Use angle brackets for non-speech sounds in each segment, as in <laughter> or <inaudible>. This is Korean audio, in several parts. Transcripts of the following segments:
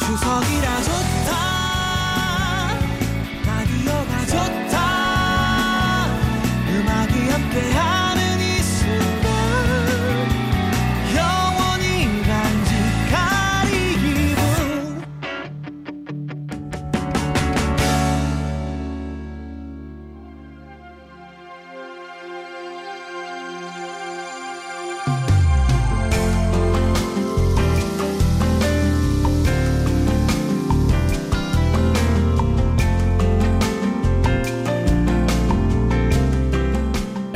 추석이라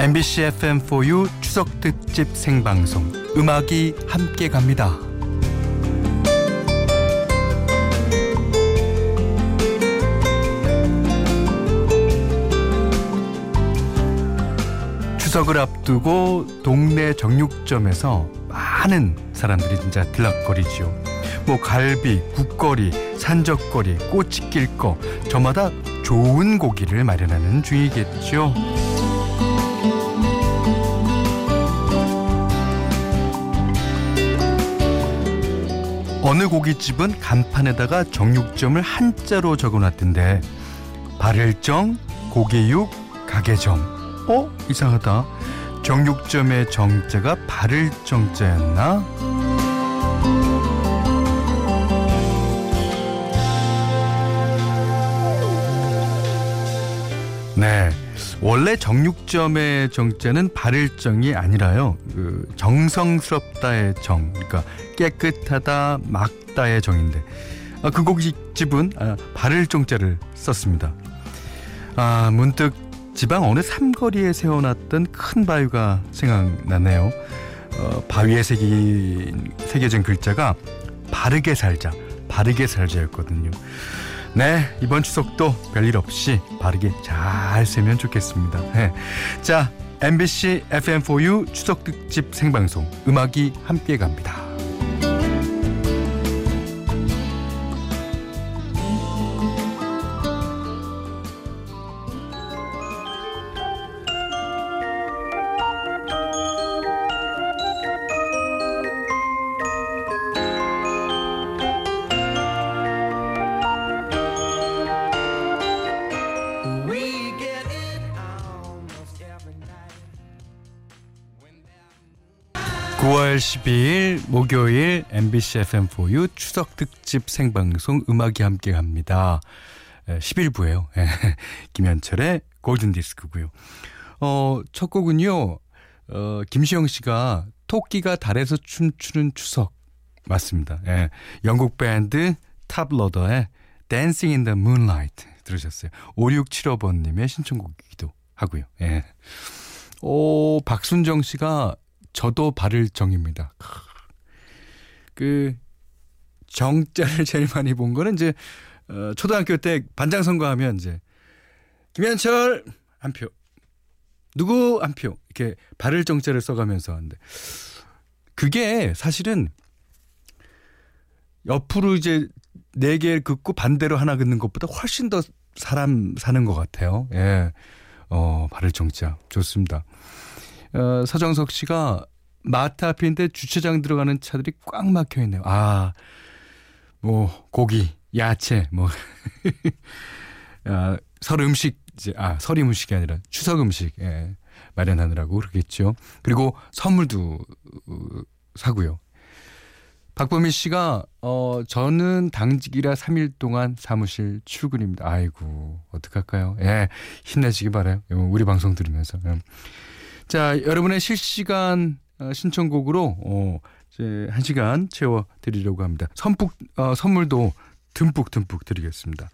MBC FM4U 추석 특집 생방송 음악이 함께 갑니다. 추석을 앞두고 동네 정육점에서 많은 사람들이 진짜 들락거리지요. 뭐 갈비, 국거리, 산적거리, 꼬치길거 저마다 좋은 고기를 마련하는 중이겠죠. 어느 고깃집은 간판에다가 정육점을 한자로 적어놨던데 발을정, 고개육, 가게점. 어? 이상하다. 정육점의 정자가 발을정자였나? 원래 정육점의 정자는 발을정이 아니라요. 그 정성스럽다의 정, 그러니까 깨끗하다, 막다의 정인데 아, 그 고깃집은 아, 발을정자를 썼습니다. 아 문득 지방 어느 삼거리에 세워놨던 큰 바위가 생각나네요. 어, 바위에 새긴, 새겨진 글자가 바르게 살자, 바르게 살자였거든요. 네, 이번 추석도 별일 없이 바르게 잘 세면 좋겠습니다. 네. 자, MBC FM4U 추석 특집 생방송 음악이 함께 갑니다. 12일 목요일 MBC FM4U 추석 특집 생방송 음악이 함께 갑니다. 11부예요. <laughs> 김현철의 골든 디스크고요. 어, 첫 곡은요. 어, 김시영 씨가 토끼가 달에서 춤추는 추석 맞습니다. 예. 영국 밴드 탑러더의 Dancing in the Moonlight 들으셨어요. 5675번님의 신청곡이기도 하고요. 예. 오, 박순정 씨가 저도 발을 정입니다. 그 정자를 제일 많이 본 거는 이제 어, 초등학교 때 반장 선거하면 이제 김현철 한 표, 누구 한 표 이렇게 발을 정자를 써가면서 하는데 그게 사실은 옆으로 이제 네 개 긋고 반대로 하나 긋는 것보다 훨씬 더 사람 사는 것 같아요. 예, 어 발을 정자 좋습니다. 어, 서정석 씨가 마트 앞인데 주차장 들어가는 차들이 꽉 막혀 있네요. 아, 뭐 고기, 야채, 뭐 <laughs> 아, 설 음식 이제 아 설임 음식이 아니라 추석 음식 예, 마련하느라고 그러겠죠. 그리고 선물도 어, 사고요. 박범희 씨가 어 저는 당직이라 3일 동안 사무실 출근입니다. 아이고 어떡할까요? 예 힘내시기 바라요. 우리 방송 들으면서. 예. 자, 여러분의 실시간 어, 신청곡으로 어, 이제 한 시간 채워 드리려고 합니다. 선풍 어, 선물도 듬뿍 듬뿍 드리겠습니다.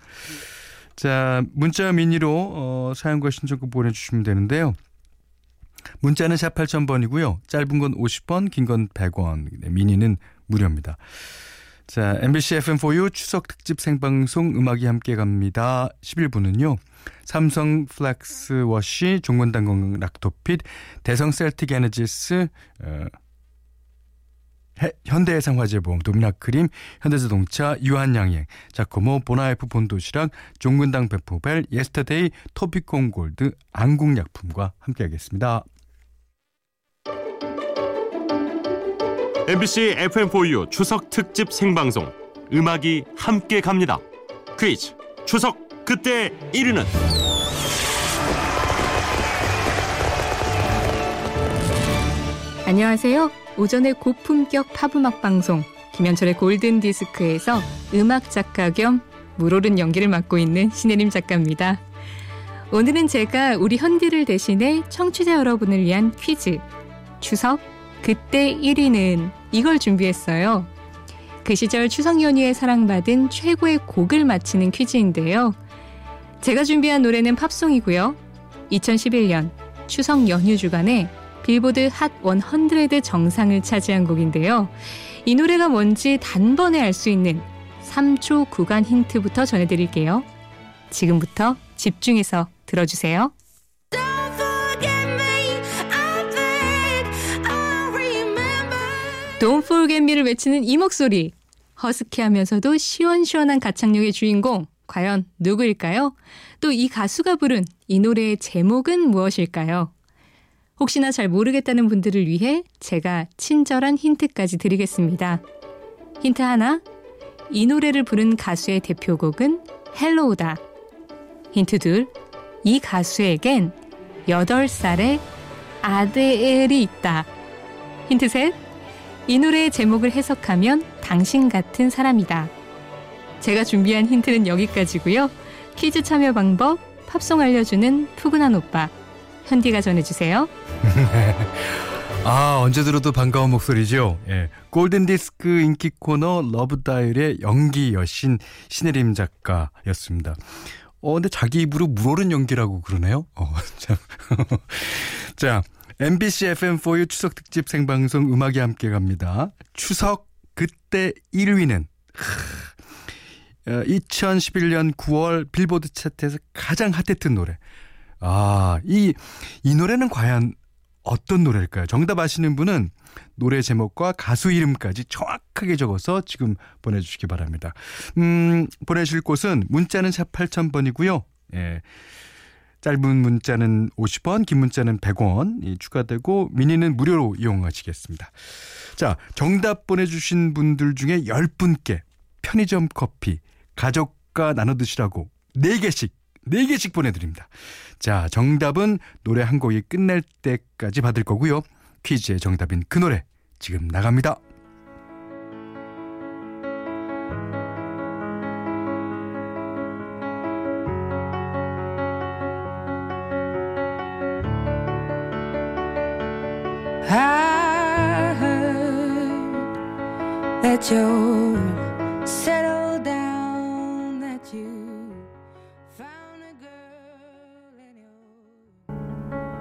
자, 문자 미니로 어, 사연과 신청곡 보내주시면 되는데요. 문자는 샵 8000번이고요. 짧은 건 50원, 긴 건 100원. 네, 미니는 무료입니다. 자, MBC FM4U 추석 특집 생방송 음악이 함께 갑니다. 11부는요. 삼성 플렉스 워시, 종근당건강 락토핏, 대성 셀틱 에너시스, 어, 해- 현대해상화재보험, 도미나크림, 현대자동차, 유한양행, 자코모, 본아이에프 본도시락, 종근당 베포벨, 예스터데이, 토비콤 골드, 안국약품과 함께하겠습니다. MBC FM4U 추석 특집 생방송 음악이 함께 갑니다. 퀴즈 추석 그때 1위는 안녕하세요. 오전의 고품격 팝음악 방송 김현철의 골든 디스크에서 음악 작가 겸 물오른 연기를 맡고 있는 신혜림 작가입니다. 오늘은 제가 우리 현디를 대신해 청취자 여러분을 위한 퀴즈 추석 그때 1위는 이걸 준비했어요. 그 시절 추석 연휴에 사랑받은 최고의 곡을 맞히는 퀴즈인데요. 제가 준비한 노래는 팝송이고요. 2011년 추석 연휴 주간에 빌보드 핫 100 정상을 차지한 곡인데요. 이 노래가 뭔지 단번에 알 수 있는 3초 구간 힌트부터 전해드릴게요. 지금부터 집중해서 들어주세요. Don't Forget Me를 외치는 이 목소리. 허스키하면서도 시원시원한 가창력의 주인공. 과연 누구일까요? 또 이 가수가 부른 이 노래의 제목은 무엇일까요? 혹시나 잘 모르겠다는 분들을 위해 제가 친절한 힌트까지 드리겠습니다. 힌트 하나. 이 노래를 부른 가수의 대표곡은 Hello다. 힌트 둘. 이 가수에겐 8살의 아들이 있다. 힌트 셋. 이 노래의 제목을 해석하면 당신 같은 사람이다. 제가 준비한 힌트는 여기까지고요. 퀴즈 참여 방법, 팝송 알려주는 푸근한 오빠, 현디가 전해주세요. <laughs> 아, 언제 들어도 반가운 목소리죠. 예. 골든 디스크 인기 코너 러브 다이얼의 연기 여신 신혜림 작가였습니다. 어, 근데 자기 입으로 물오른 연기라고 그러네요. 어, <laughs> 참. <laughs> 자, MBC FM4U 추석 특집 생방송 음악이 함께 갑니다. 추석 그때 1위는 2011년 9월 빌보드 차트에서 가장 핫했던 노래. 아, 이, 이 노래는 과연 어떤 노래일까요? 정답 아시는 분은 노래 제목과 가수 이름까지 정확하게 적어서 지금 보내주시기 바랍니다. 음, 보내실 곳은 문자는 샵 8000번이고요. 예. 짧은 문자는 50원, 긴 문자는 100원 추가되고 미니는 무료로 이용하시겠습니다. 자, 정답 보내주신 분들 중에 10분께 편의점 커피 가족과 나눠 드시라고 4개씩 4개씩 보내드립니다. 자, 정답은 노래 한 곡이 끝날 때까지 받을 거고요. 퀴즈의 정답인 그 노래 지금 나갑니다.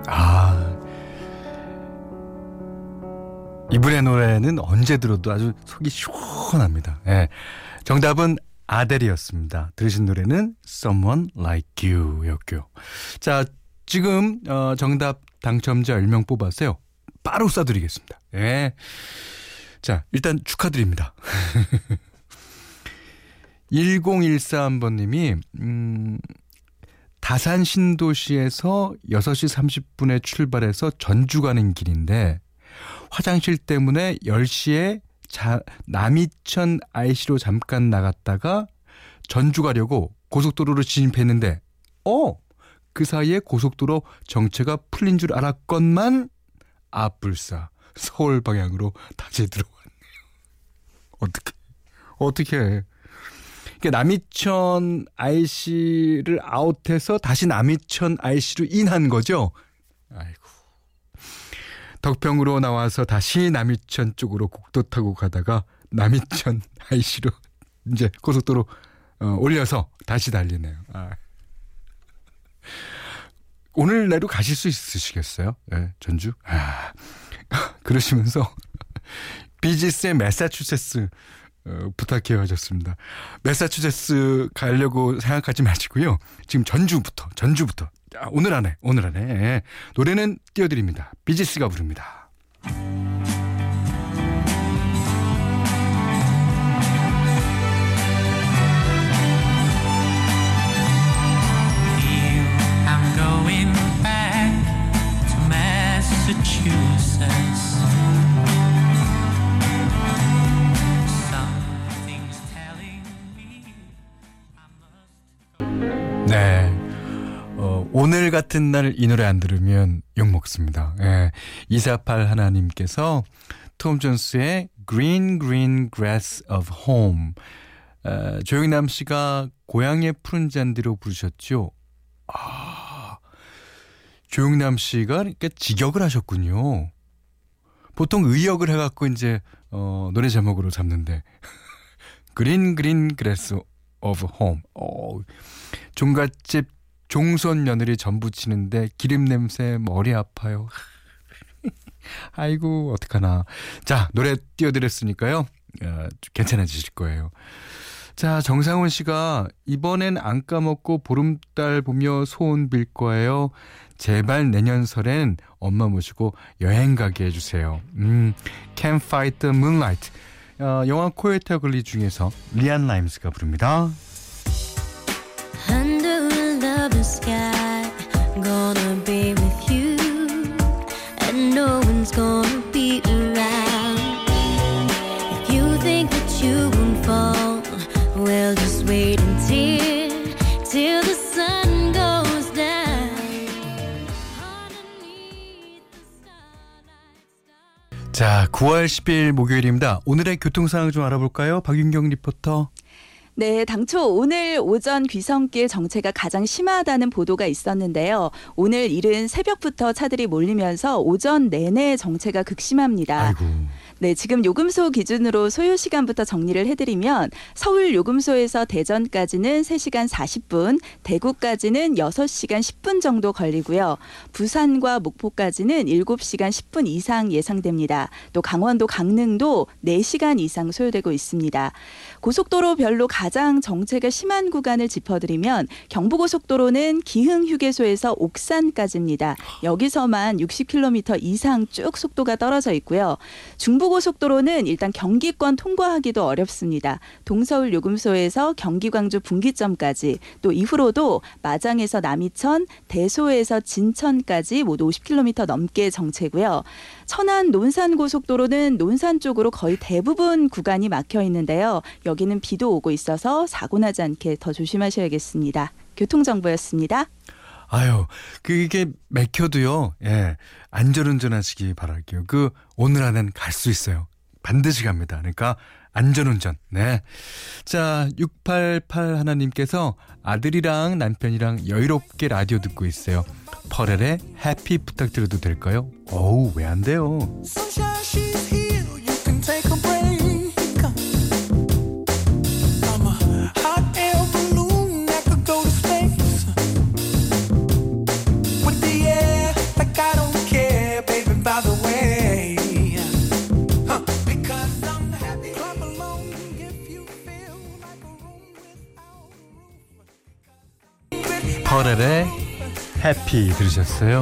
아. 이분의 노래는 언제 들어도 아주 속이 시원합니다. 예. 정답은 아델이었습니다. 들으신 노래는 Someone Like You 였고요. 자, 지금 어, 정답 당첨자 10명 뽑았어요. 바로 쏴드리겠습니다. 예. 자, 일단 축하드립니다. <laughs> 1013번님이, 음, 다산 신도시에서 6시 30분에 출발해서 전주 가는 길인데, 화장실 때문에 10시에 자, 남이천 IC로 잠깐 나갔다가 전주 가려고 고속도로로 진입했는데, 어! 그 사이에 고속도로 정체가 풀린 줄 알았건만, 앞불사 서울 방향으로 다시 들어왔네요. 어떻게 어떻게 해? 이게 남이천 IC를 아웃해서 다시 남이천 IC로 인한 거죠. 아이고. 덕평으로 나와서 다시 남이천 쪽으로 국도 타고 가다가 남이천 IC로 이제 고속도로 어, 올려서 다시 달리네요. 아. 오늘 내로 가실 수 있으시겠어요? 예, 전주? 아, <laughs> 그러시면서 비지스의 메사추세츠 어, 부탁해요 하셨습니다. 메사추세츠 가려고 생각하지 마시고요. 지금 전주부터 전주부터 아, 오늘 안에 오늘 안에 예, 노래는 띄워드립니다. 비지스가 부릅니다. 오늘 같은 날 이 노래 안 들으면 욕 먹습니다. 예. 248 하나님께서 톰 존스의 Green Green Grass of Home 어, 조영남 씨가 고향의 푸른 잔디로 부르셨죠. 아, 조영남 씨가 이렇게 직역을 하셨군요. 보통 의역을 해갖고 이제 어, 노래 제목으로 잡는데 그린 그린 그래스 of Home. 어, 종갓집 종손 며느리 전 부치는데 기름 냄새 머리 아파요. <laughs> 아이고 어떡하나. 자 노래 띄워드렸으니까요. 어, 괜찮아지실 거예요. 자 정상훈 씨가 이번엔 안 까먹고 보름달 보며 소원 빌 거예요. 제발 내년 설엔 엄마 모시고 여행 가게 해주세요. 음, Can't Fight the Moonlight. 어, 영화 코에타 글리 중에서 리안 라임스가 부릅니다. Under a lovely sky, gonna be with you, and no one's gonna be around. If you think that you won't fall, well, just wait until till the sun goes down. Underneath the starlight star. 자, 9월 10일 목요일입니다. 오늘의 교통 상황 좀 알아볼까요? 박윤경 리포터. 네, 당초 오늘 오전 귀성길 정체가 가장 심하다는 보도가 있었는데요. 오늘 이른 새벽부터 차들이 몰리면서 오전 내내 정체가 극심합니다. 아이고. 네, 지금 요금소 기준으로 소요 시간부터 정리를 해드리면 서울 요금소에서 대전까지는 3시간 40분, 대구까지는 6시간 10분 정도 걸리고요. 부산과 목포까지는 7시간 10분 이상 예상됩니다. 또 강원도 강릉도 4시간 이상 소요되고 있습니다. 고속도로별로 가장 정체가 심한 구간을 짚어드리면 경부고속도로는 기흥 휴게소에서 옥산까지입니다. 여기서만 60km 이상 쭉 속도가 떨어져 있고요. 중부 고속도로는 일단 경기권 통과하기도 어렵습니다. 동서울 요금소에서 경기 광주 분기점까지 또 이후로도 마장에서 남이천, 대소에서 진천까지 모두 50km 넘게 정체고요. 천안 논산 고속도로는 논산 쪽으로 거의 대부분 구간이 막혀 있는데요. 여기는 비도 오고 있어서 사고 나지 않게 더 조심하셔야겠습니다. 교통정보였습니다. 아유, 그게 맥혀도요, 예, 안전운전 하시기 바랄게요. 그, 오늘 안엔 갈 수 있어요. 반드시 갑니다. 그러니까, 안전운전, 네. 자, 688 하나님께서 아들이랑 남편이랑 여유롭게 라디오 듣고 있어요. 퍼렐의 해피 부탁드려도 될까요? 어우, 왜 안 돼요? 퍼렐의 Happy 들으셨어요?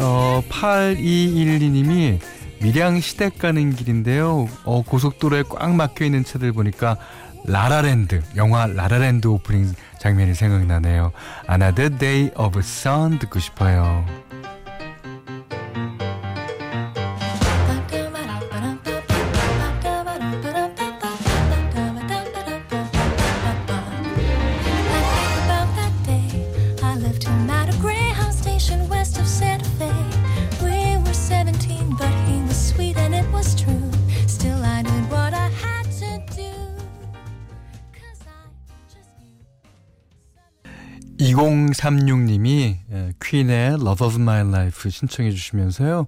어, 8212님이 밀양 시댁 가는 길인데요. 어, 고속도로에 꽉 막혀 있는 차들 보니까 라라랜드, 영화 라라랜드 오프닝 장면이 생각나네요. Another Day of Sun 듣고 싶어요. 0036님이 퀸의 예, Love of My Life 신청해 주시면서요.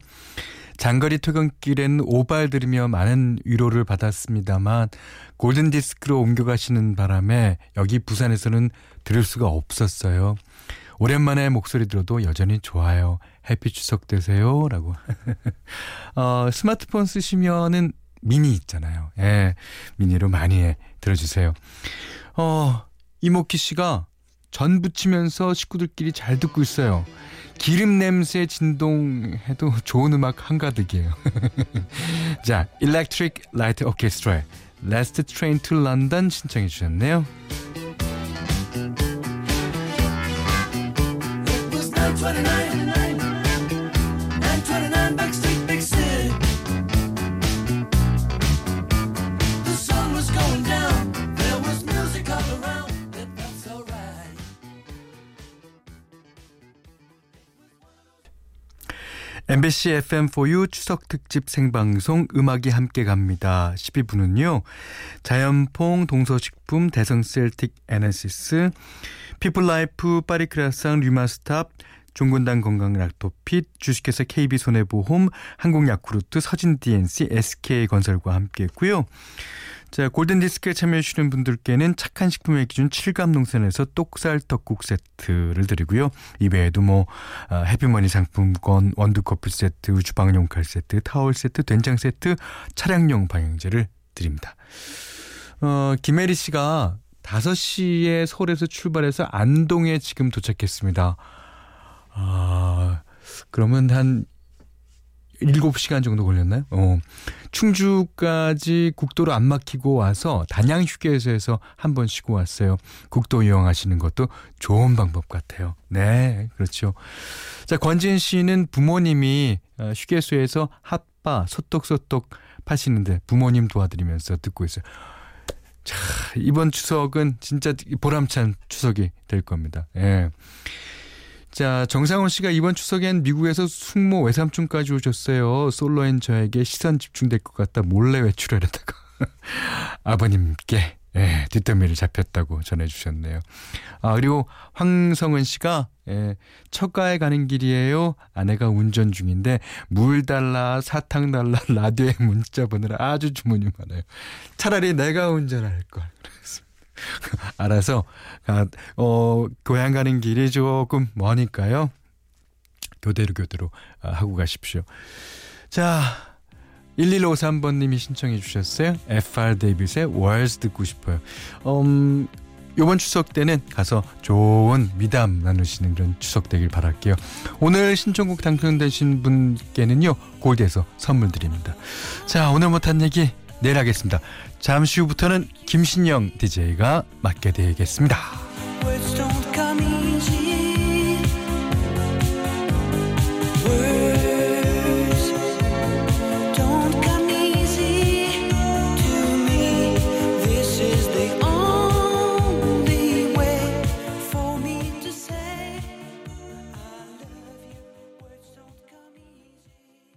장거리 퇴근길엔 오발 들으며 많은 위로를 받았습니다만 골든 디스크로 옮겨가시는 바람에 여기 부산에서는 들을 수가 없었어요. 오랜만에 목소리 들어도 여전히 좋아요. 해피 추석 되세요라고. <laughs> 어, 스마트폰 쓰시면은 미니 있잖아요. 예. 미니로 많이 들어 주세요. 어, 이모키 씨가 전 부치면서 식구들끼리 잘 듣고 있어요. 기름 냄새 진동해도 좋은 음악 한가득이에요. 자, Electric Light Orchestra, Last Train to London 신청해 주셨네요. It was 929, 929 Backstreet Big MBC FM4U 추석 특집 생방송 음악이 함께 갑니다. 1, 2부는요. 자연퐁, 동서식품, 대성 셀틱 에너시스, 피플라이프, 파리크라상, 류마스탑, 종근당건강 락토핏, 주식회사 KB손해보험, 한국야쿠르트, 서진 DNC, SK건설과 함께했고요. 자, 골든디스크에 참여해주시는 분들께는 착한 식품의 기준 칠갑농산에서 똑살 떡국 세트를 드리고요. 이외에도 뭐, 아, 해피머니 상품권, 원두커피 세트, 주방용 칼 세트, 타월 세트, 된장 세트, 차량용 방향제를 드립니다. 어, 김혜리 씨가 5시에 서울에서 출발해서 안동에 지금 도착했습니다. 아, 그러면 한 7시간 정도 걸렸나요? 어. 충주까지 국도로 안 막히고 와서 단양 휴게소에서 한 번 쉬고 왔어요. 국도 이용하시는 것도 좋은 방법 같아요. 네, 그렇죠. 자, 권진 씨는 부모님이 어, 휴게소에서 핫바, 소떡소떡 파시는데 부모님 도와드리면서 듣고 있어요. 자, 이번 추석은 진짜 보람찬 추석이 될 겁니다. 예. 자, 정상원 씨가 이번 추석엔 미국에서 숙모 외삼촌까지 오셨어요. 솔로인 저에게 시선 집중될 것 같다 몰래 외출하려다가 <laughs> 아버님께 예, 뒷덜미를 잡혔다고 전해주셨네요. 아, 그리고 황성은 씨가 예, 처가에 가는 길이에요. 아내가 운전 중인데 물 달라, 사탕 달라, 라디오에 문자 보느라 아주 주문이 많아요. 차라리 내가 운전할 걸. 그랬습니다. <laughs> 알아서 가, 어, 고향 가는 길이 조금 머니까요. 교대로 교대로 아, 하고 가십시오. 자, 1153번님이 신청해 주셨어요. FR 데이빗의 월스 듣고 싶어요. 음, 요번 추석 때는 가서 좋은 미담 나누시는 그런 추석 되길 바랄게요. 오늘 신청곡 당첨되신 분께는요, 골드에서 선물 드립니다. 자, 오늘 못한 얘기 내일 하겠습니다. 잠시 후부터는 김신영 DJ가 맡게 되겠습니다. words